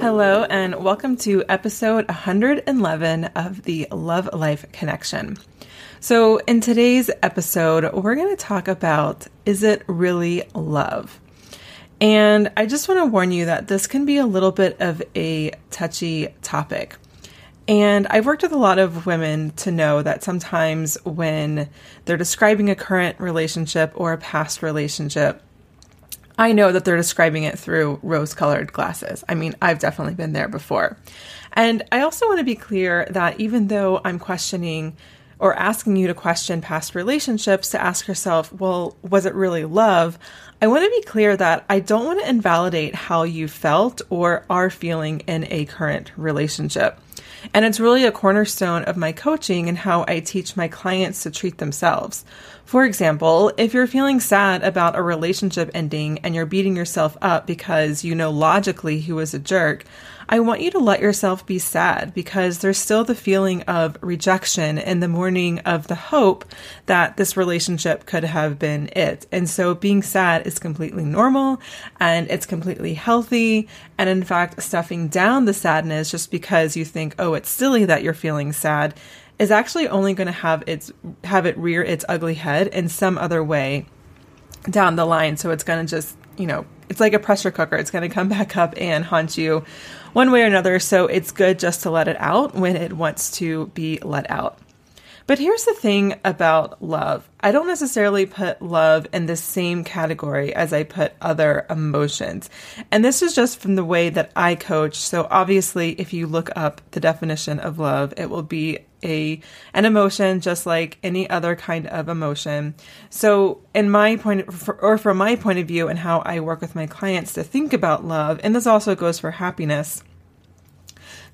Hello, and welcome to episode 111 of the Love Life Connection. So, in today's episode, we're going to talk about is it really love? And I just want to warn you that this can be a little bit of a touchy topic. And I've worked with a lot of women to know that sometimes when they're describing a current relationship or a past relationship, I know that they're describing it through rose colored glasses. I mean, I've definitely been there before. And I also want to be clear that even though I'm questioning or asking you to question past relationships, to ask yourself, well, was it really love? I want to be clear that I don't want to invalidate how you felt or are feeling in a current relationship. And it's really a cornerstone of my coaching and how I teach my clients to treat themselves. For example, if you're feeling sad about a relationship ending and you're beating yourself up because you know logically he was a jerk, I want you to let yourself be sad because there's still the feeling of rejection and the mourning of the hope that this relationship could have been it. And so being sad is completely normal and it's completely healthy. And in fact, stuffing down the sadness just because you think, oh, it's silly that you're feeling sad is actually only going to have its have it rear its ugly head in some other way down the line so it's going to just you know it's like a pressure cooker it's going to come back up and haunt you one way or another so it's good just to let it out when it wants to be let out but here's the thing about love I don't necessarily put love in the same category as I put other emotions. And this is just from the way that I coach. So obviously, if you look up the definition of love, it will be a an emotion just like any other kind of emotion. So in my point or from my point of view and how I work with my clients to think about love, and this also goes for happiness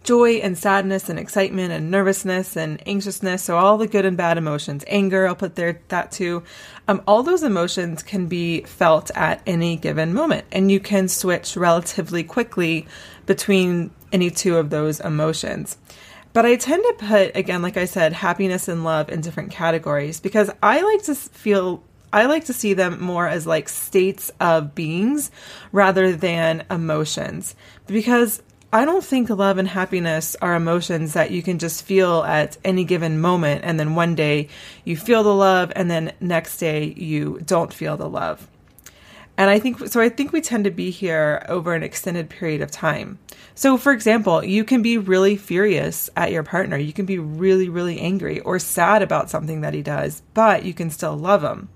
joy and sadness and excitement and nervousness and anxiousness. So all the good and bad emotions, anger, I'll put there that too. Um, all those emotions can be felt at any given moment, and you can switch relatively quickly between any two of those emotions. But I tend to put, again, like I said, happiness and love in different categories because I like to feel I like to see them more as like states of beings rather than emotions. Because I don't think love and happiness are emotions that you can just feel at any given moment and then one day you feel the love and then next day you don't feel the love. And I think so I think we tend to be here over an extended period of time. So for example, you can be really furious at your partner. You can be really really angry or sad about something that he does, but you can still love him.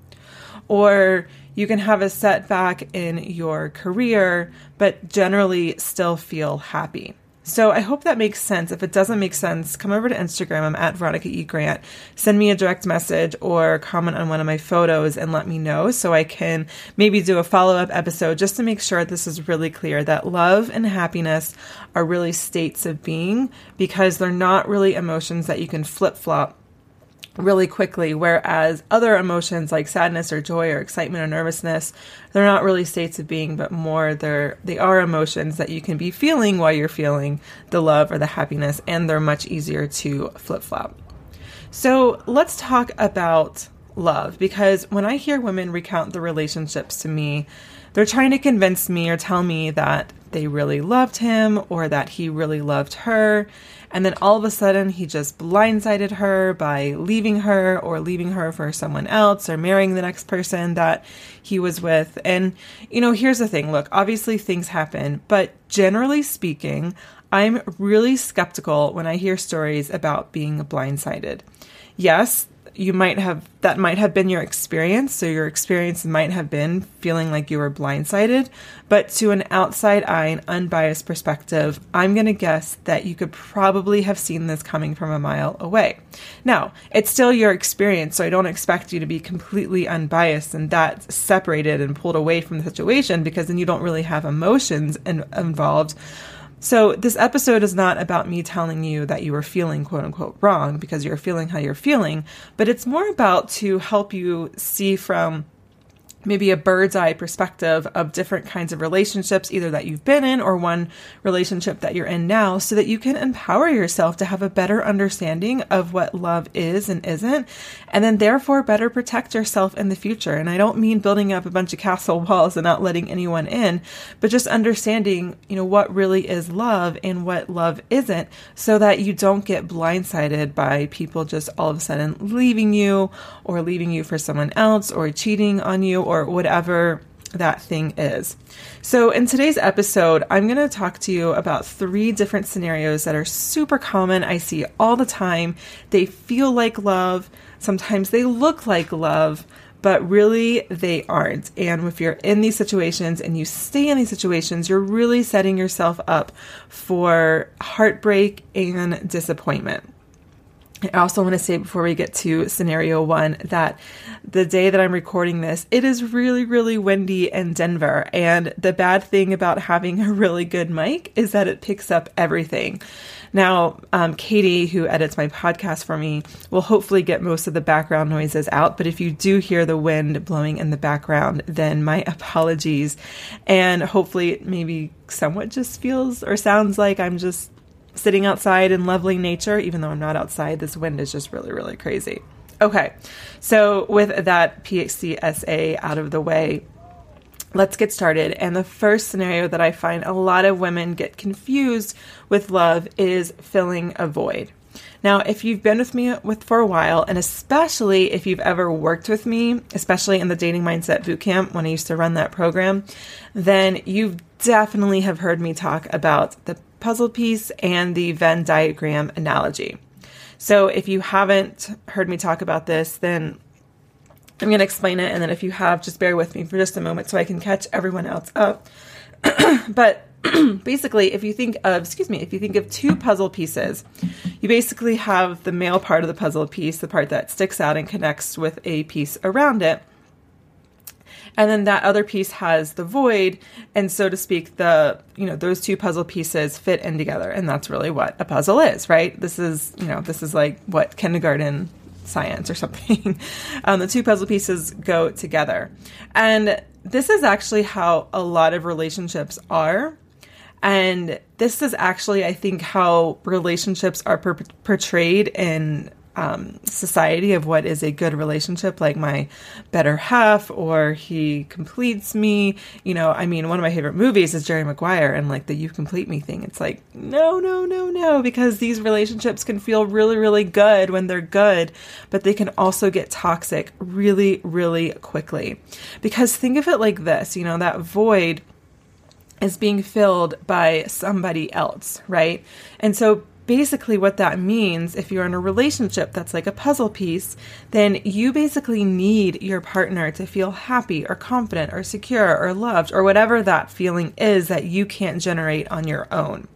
Or You can have a setback in your career, but generally still feel happy. So I hope that makes sense. If it doesn't make sense, come over to Instagram. I'm at Veronica E. Grant. Send me a direct message or comment on one of my photos and let me know so I can maybe do a follow up episode just to make sure this is really clear that love and happiness are really states of being because they're not really emotions that you can flip flop really quickly whereas other emotions like sadness or joy or excitement or nervousness they're not really states of being but more they're they are emotions that you can be feeling while you're feeling the love or the happiness and they're much easier to flip-flop. So let's talk about love because when i hear women recount the relationships to me they're trying to convince me or tell me that they really loved him or that he really loved her and then all of a sudden, he just blindsided her by leaving her or leaving her for someone else or marrying the next person that he was with. And, you know, here's the thing look, obviously things happen, but generally speaking, I'm really skeptical when I hear stories about being blindsided. Yes, you might have that might have been your experience. So your experience might have been feeling like you were blindsided but to an outside eye an unbiased perspective i'm going to guess that you could probably have seen this coming from a mile away. Now it's still your experience so i don't expect you to be completely unbiased and that separated and pulled away from the situation because then you don't really have emotions in, involved so, this episode is not about me telling you that you are feeling quote unquote wrong because you're feeling how you're feeling, but it's more about to help you see from maybe a bird's eye perspective of different kinds of relationships, either that you've been in or one relationship that you're in now, so that you can empower yourself to have a better understanding of what love is and isn't, and then therefore better protect yourself in the future. And I don't mean building up a bunch of castle walls and not letting anyone in, but just understanding, you know, what really is love and what love isn't, so that you don't get blindsided by people just all of a sudden leaving you or leaving you for someone else or cheating on you or whatever that thing is. So, in today's episode, I'm going to talk to you about three different scenarios that are super common. I see all the time. They feel like love, sometimes they look like love, but really they aren't. And if you're in these situations and you stay in these situations, you're really setting yourself up for heartbreak and disappointment. I also want to say before we get to scenario one that the day that I'm recording this, it is really, really windy in Denver. And the bad thing about having a really good mic is that it picks up everything. Now, um, Katie, who edits my podcast for me, will hopefully get most of the background noises out. But if you do hear the wind blowing in the background, then my apologies. And hopefully, it maybe somewhat just feels or sounds like I'm just sitting outside in lovely nature, even though I'm not outside. This wind is just really, really crazy. Okay, so with that PHCSA out of the way, let's get started. And the first scenario that I find a lot of women get confused with love is filling a void. Now, if you've been with me with for a while, and especially if you've ever worked with me, especially in the dating mindset bootcamp when I used to run that program, then you definitely have heard me talk about the puzzle piece and the Venn diagram analogy. So if you haven't heard me talk about this, then I'm going to explain it. And then if you have, just bear with me for just a moment so I can catch everyone else up. but basically, if you think of, excuse me, if you think of two puzzle pieces, you basically have the male part of the puzzle piece, the part that sticks out and connects with a piece around it and then that other piece has the void and so to speak the you know those two puzzle pieces fit in together and that's really what a puzzle is right? This is you know this is like what kindergarten science or something. Um, the two puzzle pieces go together. And this is actually how a lot of relationships are. And this is actually i think how relationships are per- portrayed in um, society of what is a good relationship, like my better half, or he completes me. You know, I mean, one of my favorite movies is Jerry Maguire and like the you complete me thing. It's like, no, no, no, no, because these relationships can feel really, really good when they're good, but they can also get toxic really, really quickly. Because think of it like this you know, that void is being filled by somebody else, right? And so basically what that means if you're in a relationship that's like a puzzle piece, then you basically need your partner to feel happy or confident or secure or loved or whatever that feeling is that you can't generate on your own.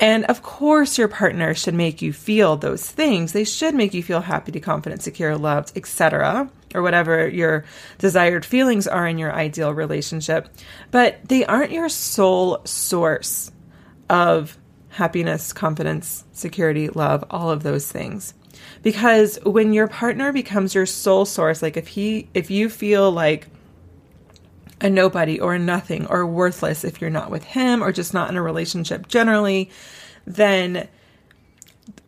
And of course, your partner should make you feel those things. They should make you feel happy, to confident, secure, loved, etc., or whatever your desired feelings are in your ideal relationship. But they aren't your sole source of happiness, confidence, security, love, all of those things. Because when your partner becomes your sole source, like if he if you feel like a nobody or nothing or worthless if you're not with him or just not in a relationship generally, then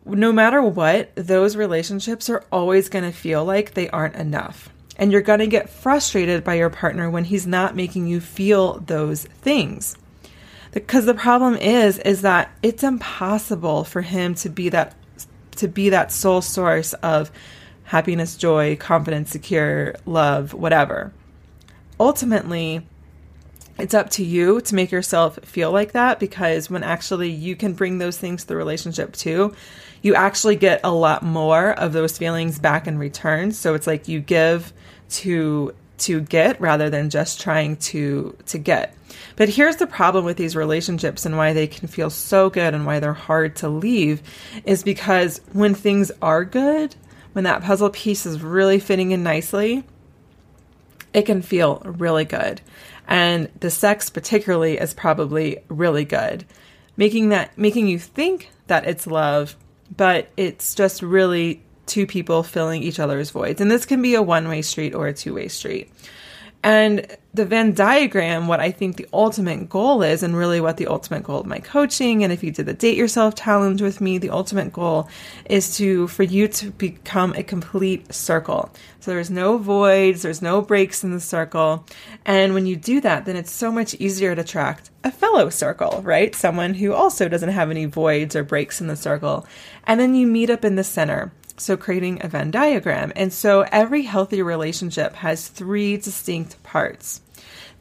no matter what, those relationships are always going to feel like they aren't enough. And you're going to get frustrated by your partner when he's not making you feel those things because the problem is is that it's impossible for him to be that to be that sole source of happiness, joy, confidence, secure, love, whatever. Ultimately, it's up to you to make yourself feel like that because when actually you can bring those things to the relationship too, you actually get a lot more of those feelings back in return. So it's like you give to to get rather than just trying to to get. But here's the problem with these relationships and why they can feel so good and why they're hard to leave is because when things are good, when that puzzle piece is really fitting in nicely, it can feel really good. And the sex particularly is probably really good. Making that making you think that it's love, but it's just really two people filling each other's voids. And this can be a one way street or a two way street. And the Venn diagram, what I think the ultimate goal is, and really what the ultimate goal of my coaching, and if you did the date yourself challenge with me, the ultimate goal is to for you to become a complete circle. So there's no voids, there's no breaks in the circle. And when you do that, then it's so much easier to attract a fellow circle, right? Someone who also doesn't have any voids or breaks in the circle. And then you meet up in the center. So, creating a Venn diagram. And so, every healthy relationship has three distinct parts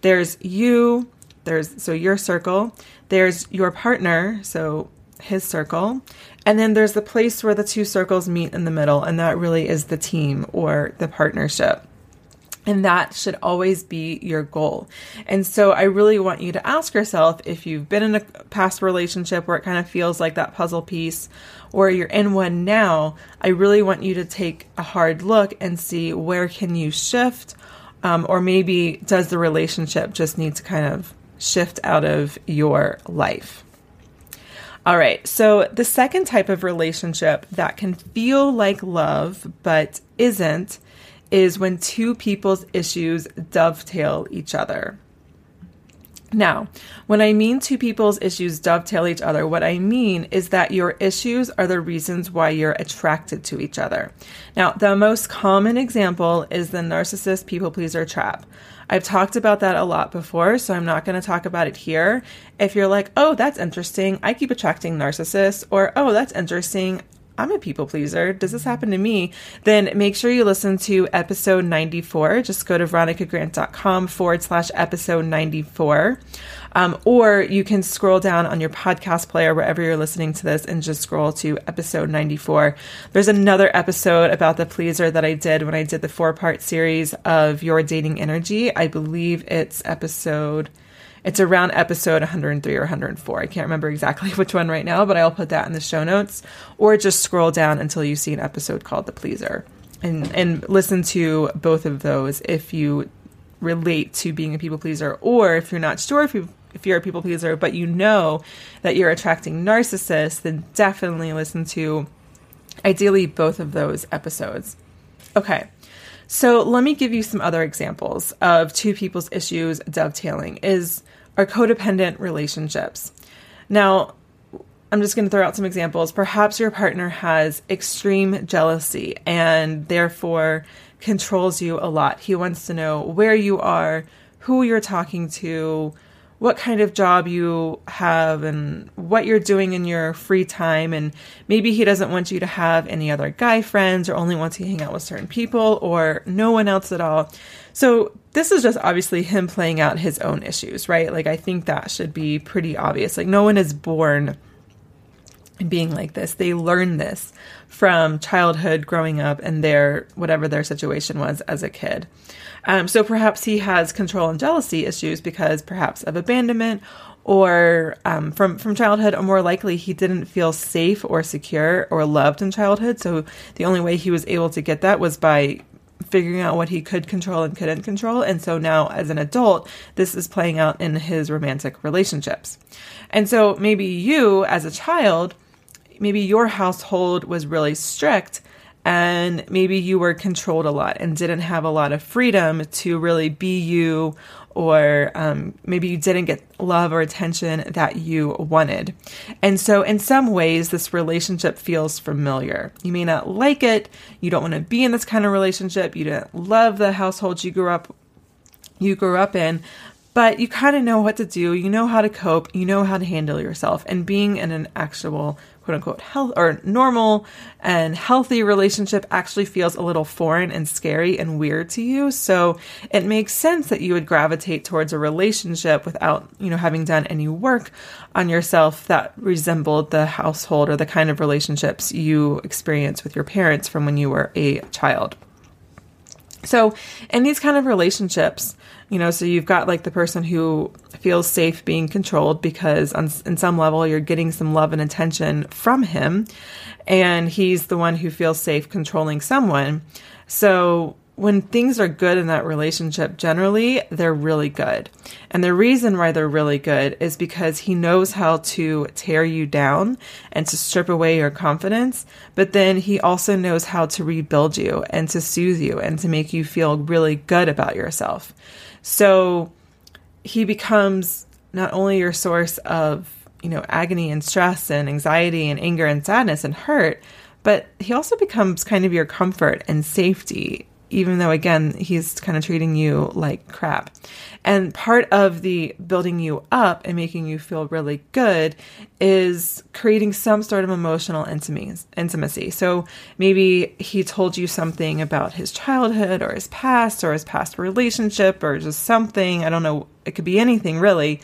there's you, there's so your circle, there's your partner, so his circle, and then there's the place where the two circles meet in the middle, and that really is the team or the partnership. And that should always be your goal. And so I really want you to ask yourself if you've been in a past relationship where it kind of feels like that puzzle piece, or you're in one now, I really want you to take a hard look and see where can you shift, um, or maybe does the relationship just need to kind of shift out of your life. All right, so the second type of relationship that can feel like love but isn't is when two people's issues dovetail each other. Now, when I mean two people's issues dovetail each other, what I mean is that your issues are the reasons why you're attracted to each other. Now, the most common example is the narcissist people pleaser trap. I've talked about that a lot before, so I'm not going to talk about it here. If you're like, oh, that's interesting, I keep attracting narcissists, or oh, that's interesting, I'm a people pleaser. Does this happen to me? Then make sure you listen to episode 94. Just go to veronicagrant.com forward slash episode 94. Um, or you can scroll down on your podcast player wherever you're listening to this and just scroll to episode 94. There's another episode about the pleaser that I did when I did the four part series of Your Dating Energy. I believe it's episode it's around episode 103 or 104. I can't remember exactly which one right now, but I'll put that in the show notes. Or just scroll down until you see an episode called The Pleaser and, and listen to both of those if you relate to being a people pleaser or if you're not sure if you if you're a people pleaser but you know that you're attracting narcissists then definitely listen to ideally both of those episodes okay so let me give you some other examples of two people's issues dovetailing is our codependent relationships. Now, I'm just going to throw out some examples. Perhaps your partner has extreme jealousy and therefore controls you a lot. He wants to know where you are, who you're talking to, what kind of job you have and what you're doing in your free time. And maybe he doesn't want you to have any other guy friends or only wants to hang out with certain people or no one else at all. So this is just obviously him playing out his own issues, right? Like I think that should be pretty obvious. Like no one is born being like this. They learn this from childhood, growing up, and their whatever their situation was as a kid. Um, so perhaps he has control and jealousy issues because perhaps of abandonment or um, from from childhood, or more likely he didn't feel safe or secure or loved in childhood. So the only way he was able to get that was by figuring out what he could control and couldn't control. And so now, as an adult, this is playing out in his romantic relationships. And so maybe you, as a child, maybe your household was really strict and maybe you were controlled a lot and didn't have a lot of freedom to really be you or um, maybe you didn't get love or attention that you wanted. And so, in some ways, this relationship feels familiar. You may not like it, you don't want to be in this kind of relationship, you didn't love the household you grew up you grew up in, but you kind of know what to do, you know how to cope, you know how to handle yourself. And being in an actual quote unquote health or normal and healthy relationship actually feels a little foreign and scary and weird to you. So it makes sense that you would gravitate towards a relationship without, you know, having done any work on yourself that resembled the household or the kind of relationships you experienced with your parents from when you were a child. So, in these kind of relationships, you know, so you've got like the person who feels safe being controlled because on in some level you're getting some love and attention from him and he's the one who feels safe controlling someone. So, when things are good in that relationship, generally they're really good. And the reason why they're really good is because he knows how to tear you down and to strip away your confidence, but then he also knows how to rebuild you and to soothe you and to make you feel really good about yourself. So he becomes not only your source of, you know, agony and stress and anxiety and anger and sadness and hurt, but he also becomes kind of your comfort and safety even though again he's kind of treating you like crap. And part of the building you up and making you feel really good is creating some sort of emotional intimacy. So maybe he told you something about his childhood or his past or his past relationship or just something. I don't know. It could be anything really.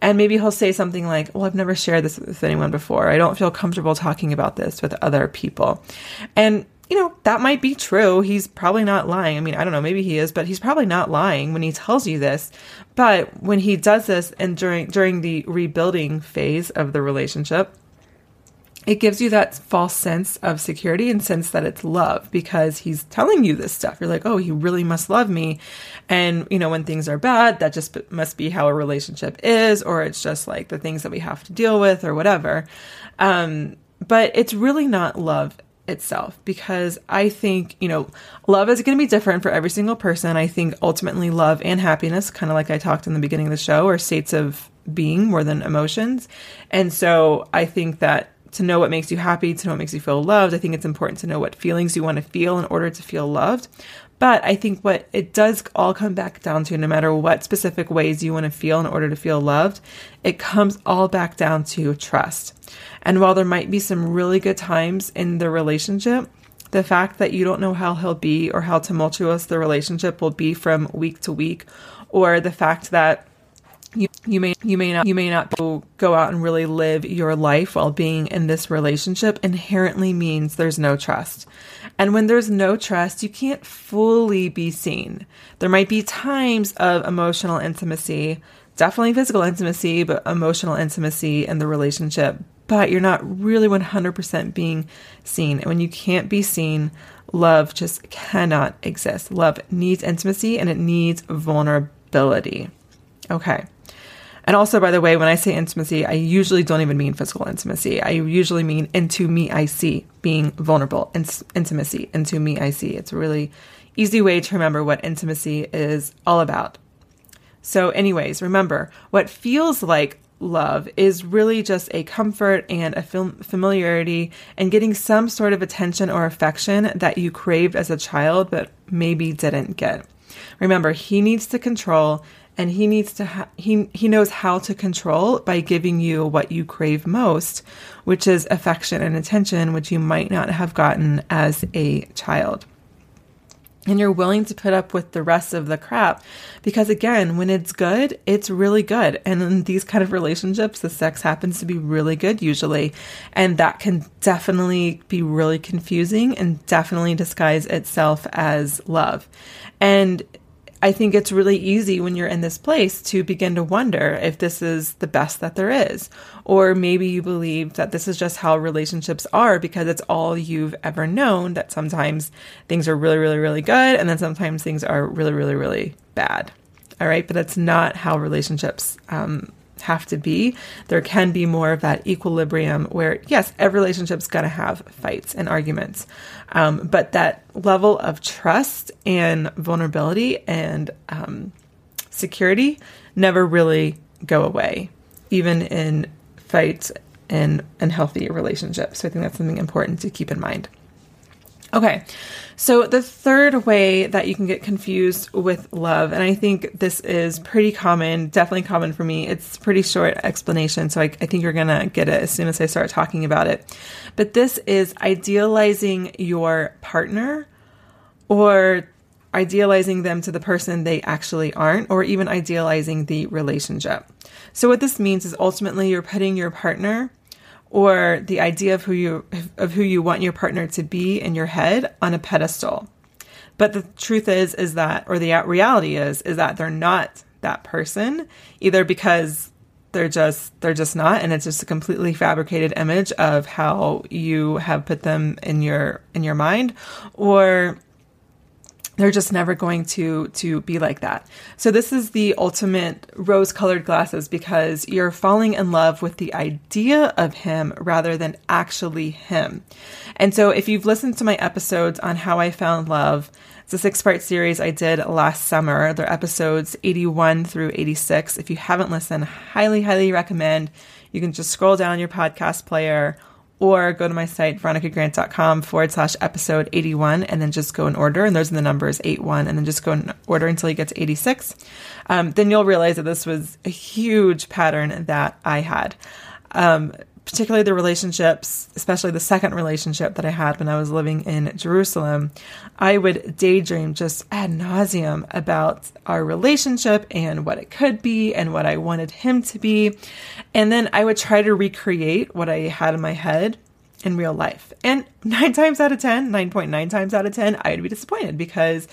And maybe he'll say something like, Well, I've never shared this with anyone before. I don't feel comfortable talking about this with other people. And you know, that might be true. He's probably not lying. I mean, I don't know, maybe he is, but he's probably not lying when he tells you this. But when he does this and during during the rebuilding phase of the relationship, it gives you that false sense of security and sense that it's love because he's telling you this stuff. You're like, oh, he really must love me. And, you know, when things are bad, that just must be how a relationship is, or it's just like the things that we have to deal with or whatever. Um, but it's really not love itself because I think, you know, love is going to be different for every single person. I think ultimately love and happiness, kind of like I talked in the beginning of the show, are states of being more than emotions. And so I think that to know what makes you happy, to know what makes you feel loved, I think it's important to know what feelings you want to feel in order to feel loved. But I think what it does all come back down to, no matter what specific ways you want to feel in order to feel loved, it comes all back down to trust. And while there might be some really good times in the relationship, the fact that you don't know how he'll be or how tumultuous the relationship will be from week to week, or the fact that you, you may you may not you may not go, out and really live your life while being in this relationship inherently means there's no trust. And when there's no trust, you can't fully be seen. There might be times of emotional intimacy, definitely physical intimacy, but emotional intimacy in the relationship but you're not really 100% being seen. And when you can't be seen, love just cannot exist. Love needs intimacy and it needs vulnerability. Okay. And also, by the way, when I say intimacy, I usually don't even mean physical intimacy. I usually mean into me I see, being vulnerable. In- intimacy, into me I see. It's a really easy way to remember what intimacy is all about. So, anyways, remember what feels like love is really just a comfort and a familiarity and getting some sort of attention or affection that you craved as a child but maybe didn't get. Remember, he needs to control and he needs to ha- he he knows how to control by giving you what you crave most, which is affection and attention which you might not have gotten as a child. and you're willing to put up with the rest of the crap because again when it's good it's really good. And in these kind of relationships the sex happens to be really good usually. And that can definitely be really confusing and definitely disguise itself as love. And I think it's really easy when you're in this place to begin to wonder if this is the best that there is. Or maybe you believe that this is just how relationships are because it's all you've ever known, that sometimes things are really, really, really good, and then sometimes things are really, really, really bad. All right. But that's not how relationships um, have to be. There can be more of that equilibrium where, yes, every relationship's going to have fights and arguments. Um, but that level of trust and vulnerability and um, security never really go away, even in fights and, and healthy relationships. So I think that's something important to keep in mind. Okay, so the third way that you can get confused with love, and I think this is pretty common, definitely common for me. It's pretty short explanation, so I, I think you're gonna get it as soon as I start talking about it. But this is idealizing your partner or idealizing them to the person they actually aren't, or even idealizing the relationship. So, what this means is ultimately you're putting your partner or the idea of who you of who you want your partner to be in your head on a pedestal. But the truth is is that or the reality is is that they're not that person either because they're just they're just not and it's just a completely fabricated image of how you have put them in your in your mind or they're just never going to to be like that. So this is the ultimate rose-colored glasses because you're falling in love with the idea of him rather than actually him. And so if you've listened to my episodes on how I found love, it's a six-part series I did last summer. They're episodes 81 through 86. If you haven't listened, highly highly recommend. You can just scroll down your podcast player or go to my site, veronicagrant.com forward slash episode 81, and then just go in order. And those are the numbers 81, and then just go in order until you get to 86. Um, then you'll realize that this was a huge pattern that I had. Um, particularly the relationships, especially the second relationship that I had when I was living in Jerusalem, I would daydream just ad nauseum about our relationship and what it could be and what I wanted him to be. And then I would try to recreate what I had in my head in real life. And nine times out of 10, 9.9 times out of 10, I'd be disappointed because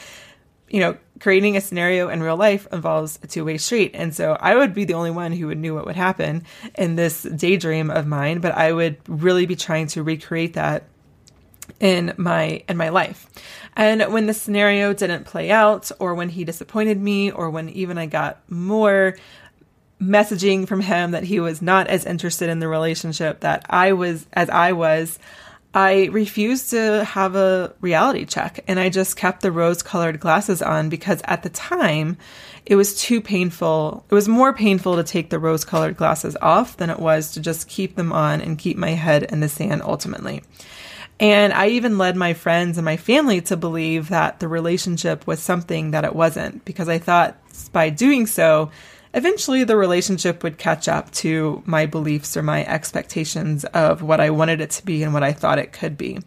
you know, creating a scenario in real life involves a two way street. And so I would be the only one who would knew what would happen in this daydream of mine, but I would really be trying to recreate that in my in my life. And when the scenario didn't play out or when he disappointed me or when even I got more messaging from him that he was not as interested in the relationship that I was as I was, I refused to have a reality check and I just kept the rose colored glasses on because at the time it was too painful. It was more painful to take the rose colored glasses off than it was to just keep them on and keep my head in the sand ultimately. And I even led my friends and my family to believe that the relationship was something that it wasn't because I thought by doing so, eventually the relationship would catch up to my beliefs or my expectations of what I wanted it to be and what I thought it could be.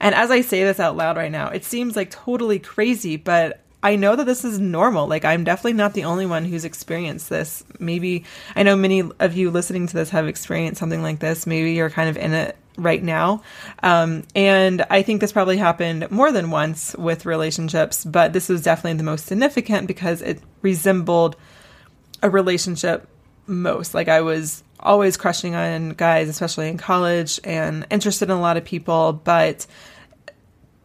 And as I say this out loud right now, it seems like totally crazy, but I know that this is normal. Like, I'm definitely not the only one who's experienced this. Maybe I know many of you listening to this have experienced something like this. Maybe you're kind of in it right now. Um, and I think this probably happened more than once with relationships, but this was definitely the most significant because it resembled a relationship most. Like I was always crushing on guys, especially in college, and interested in a lot of people, but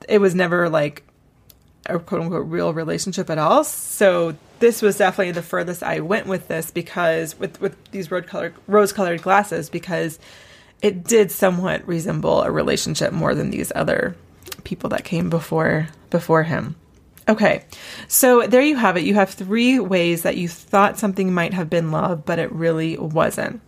it was never like a quote unquote real relationship at all. So this was definitely the furthest I went with this because with with these rose colored rose colored glasses because it did somewhat resemble a relationship more than these other people that came before before him. Okay, so there you have it. You have three ways that you thought something might have been love, but it really wasn't.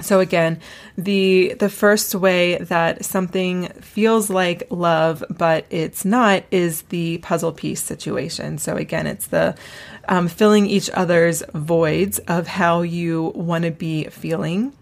So again, the the first way that something feels like love but it's not is the puzzle piece situation. So again, it's the um, filling each other's voids of how you want to be feeling,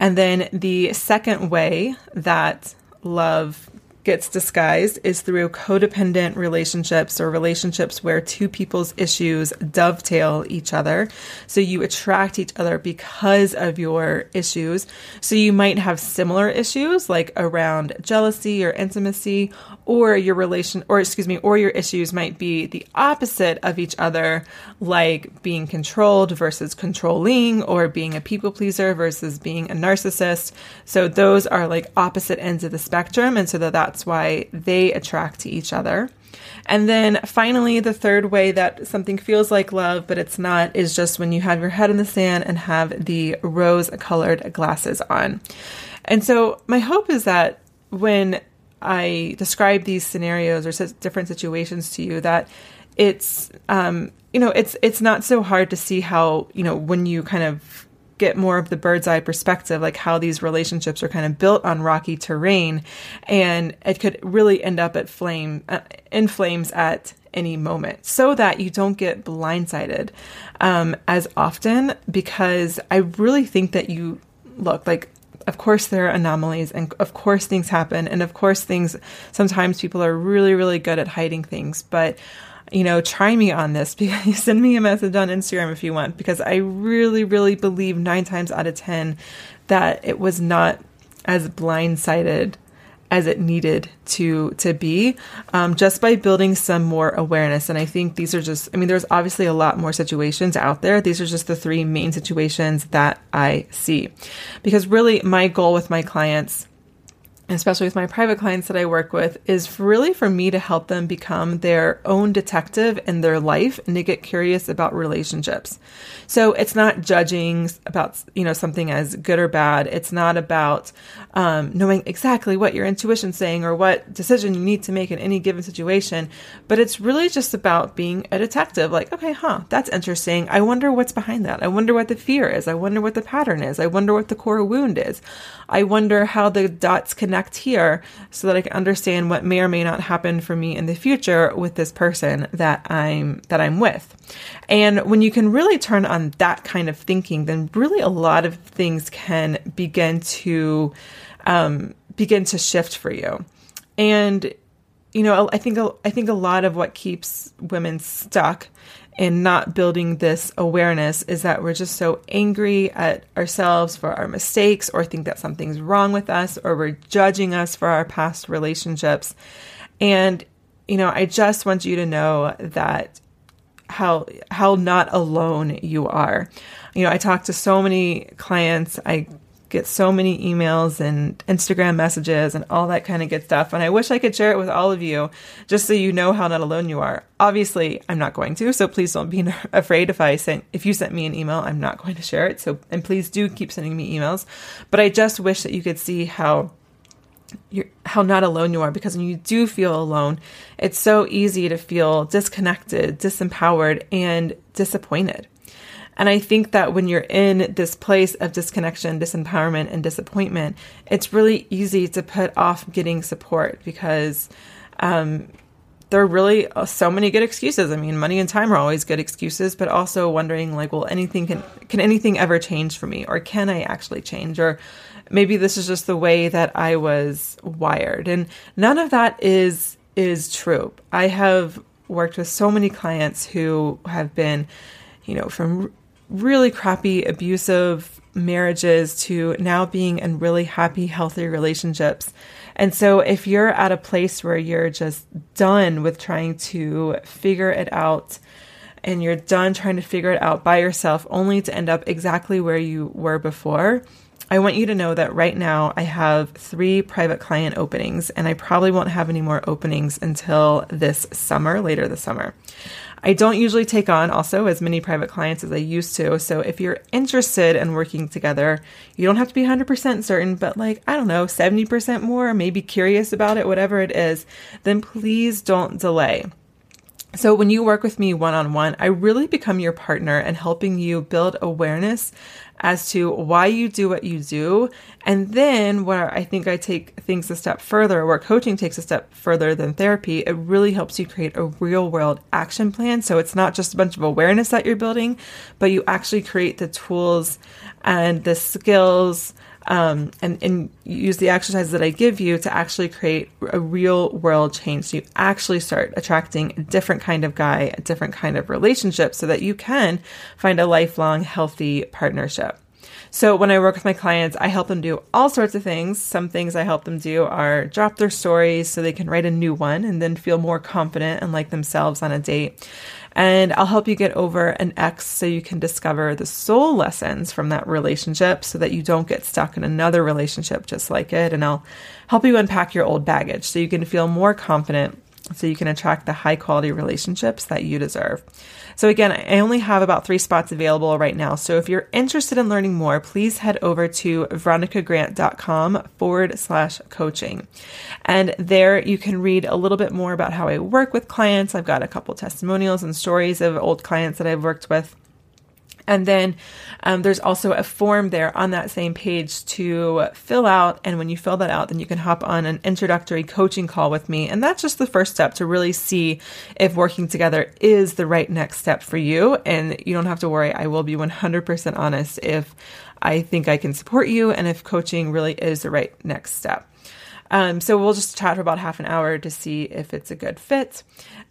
and then the second way that love gets disguised is through codependent relationships or relationships where two people's issues dovetail each other. So you attract each other because of your issues. So you might have similar issues like around jealousy or intimacy, or your relation, or excuse me, or your issues might be the opposite of each other, like being controlled versus controlling, or being a people pleaser versus being a narcissist. So those are like opposite ends of the spectrum. And so that that's why they attract to each other. And then finally, the third way that something feels like love, but it's not, is just when you have your head in the sand and have the rose colored glasses on. And so my hope is that when I describe these scenarios or different situations to you that it's um, you know it's it's not so hard to see how you know when you kind of get more of the bird's eye perspective like how these relationships are kind of built on rocky terrain. And it could really end up at flame uh, in flames at any moment so that you don't get blindsided um, as often because i really think that you look like of course there are anomalies and of course things happen and of course things sometimes people are really really good at hiding things. But you know try me on this because send me a message on instagram if you want because i really really believe nine times out of ten that it was not as blindsided as it needed to to be um, just by building some more awareness. And i think these are just i mean there's obviously a lot more situations out there. These are just the three main situations that i see. Because really my goal with my clients especially with my private clients that I work with, is really for me to help them become their own detective in their life and to get curious about relationships. So it's not judging about, you know, something as good or bad. It's not about um, knowing exactly what your intuition's saying or what decision you need to make in any given situation, but it's really just about being a detective. Like, okay, huh, that's interesting. I wonder what's behind that. I wonder what the fear is. I wonder what the pattern is. I wonder what the core wound is. I wonder how the dots connect here so that I can understand what may or may not happen for me in the future with this person that I'm that I'm with. And when you can really turn on that kind of thinking, then really a lot of things can begin to um, begin to shift for you. And you know, I think I think a lot of what keeps women stuck in not building this awareness is that we're just so angry at ourselves for our mistakes or think that something's wrong with us or we're judging us for our past relationships. And you know, I just want you to know that how how not alone you are. You know, I talk to so many clients. I get so many emails and Instagram messages and all that kind of good stuff. And I wish I could share it with all of you just so you know how not alone you are. Obviously, I'm not going to, so please don't be afraid if I sent if you sent me an email, I'm not going to share it. So and please do keep sending me emails. But I just wish that you could see how you're, how not alone you are because when you do feel alone, it's so easy to feel disconnected, disempowered, and disappointed. And I think that when you're in this place of disconnection, disempowerment, and disappointment, it's really easy to put off getting support because um, there are really uh, so many good excuses. I mean, money and time are always good excuses, but also wondering like, well, anything can can anything ever change for me, or can I actually change, or maybe this is just the way that I was wired, and none of that is is true. I have worked with so many clients who have been, you know, from really crappy, abusive marriages to now being in really happy, healthy relationships. And so, if you're at a place where you're just done with trying to figure it out and you're done trying to figure it out by yourself only to end up exactly where you were before, I want you to know that right now I have three private client openings, and I probably won't have any more openings until this summer, later this summer. I don't usually take on also as many private clients as I used to. So if you're interested in working together, you don't have to be 100% certain, but like, I don't know, 70% more, maybe curious about it, whatever it is, then please don't delay. So, when you work with me one on one, I really become your partner and helping you build awareness as to why you do what you do. And then, where I think I take things a step further, where coaching takes a step further than therapy, it really helps you create a real world action plan. So, it's not just a bunch of awareness that you're building, but you actually create the tools and the skills um, and, and use the exercises that I give you to actually create a real world change. So you actually start attracting a different kind of guy, a different kind of relationship so that you can find a lifelong healthy partnership. So when I work with my clients, I help them do all sorts of things. Some things I help them do are drop their stories so they can write a new one and then feel more confident and like themselves on a date. And I'll help you get over an ex so you can discover the soul lessons from that relationship so that you don't get stuck in another relationship just like it. And I'll help you unpack your old baggage so you can feel more confident so you can attract the high quality relationships that you deserve. So again, I only have about three spots available right now. So if you're interested in learning more, please head over to veronicagrant.com forward slash coaching. And there you can read a little bit more about how I work with clients. I've got a couple testimonials and stories of old clients that I've worked with. And then um, there's also a form there on that same page to fill out. And when you fill that out, then you can hop on an introductory coaching call with me. And that's just the first step to really see if working together is the right next step for you. And you don't have to worry, I will be 100% honest if I think I can support you and if coaching really is the right next step. Um, so we'll just chat for about half an hour to see if it's a good fit.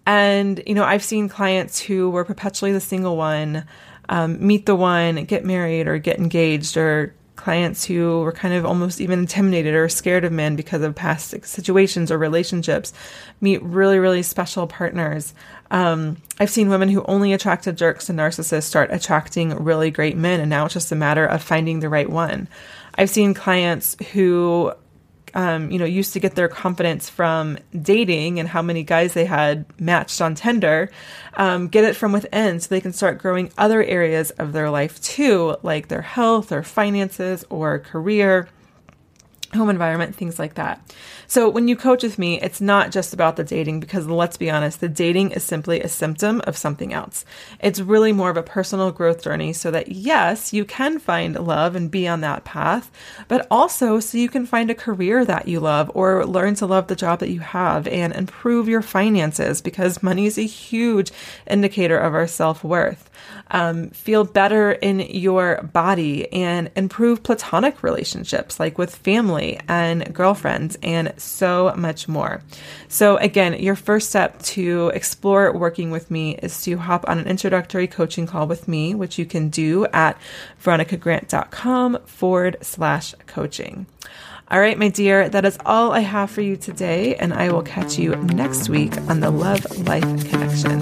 And, you know, I've seen clients who were perpetually the single one um, meet the one, get married, or get engaged, or clients who were kind of almost even intimidated or scared of men because of past situations or relationships meet really, really special partners. Um, I've seen women who only attracted jerks and narcissists start attracting really great men, and now it's just a matter of finding the right one. I've seen clients who um, you know, used to get their confidence from dating and how many guys they had matched on Tinder, um, get it from within so they can start growing other areas of their life too, like their health or finances or career home environment, things like that. So when you coach with me, it's not just about the dating because let's be honest, the dating is simply a symptom of something else. It's really more of a personal growth journey so that yes, you can find love and be on that path, but also so you can find a career that you love or learn to love the job that you have and improve your finances because money is a huge indicator of our self-worth um, feel better in your body and improve platonic relationships like with family and girlfriends so much more. So, again, your first step to explore working with me is to hop on an introductory coaching call with me, which you can do at veronicagrant.com forward slash coaching. All right, my dear, that is all I have for you today, and I will catch you next week on the Love Life Connection.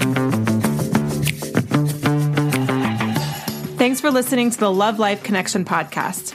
Thanks for listening to the Love Life Connection podcast.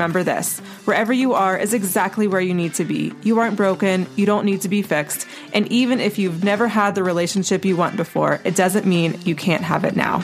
remember this wherever you are is exactly where you need to be. You aren't broken, you don't need to be fixed. And even if you've never had the relationship you want before, it doesn't mean you can't have it now.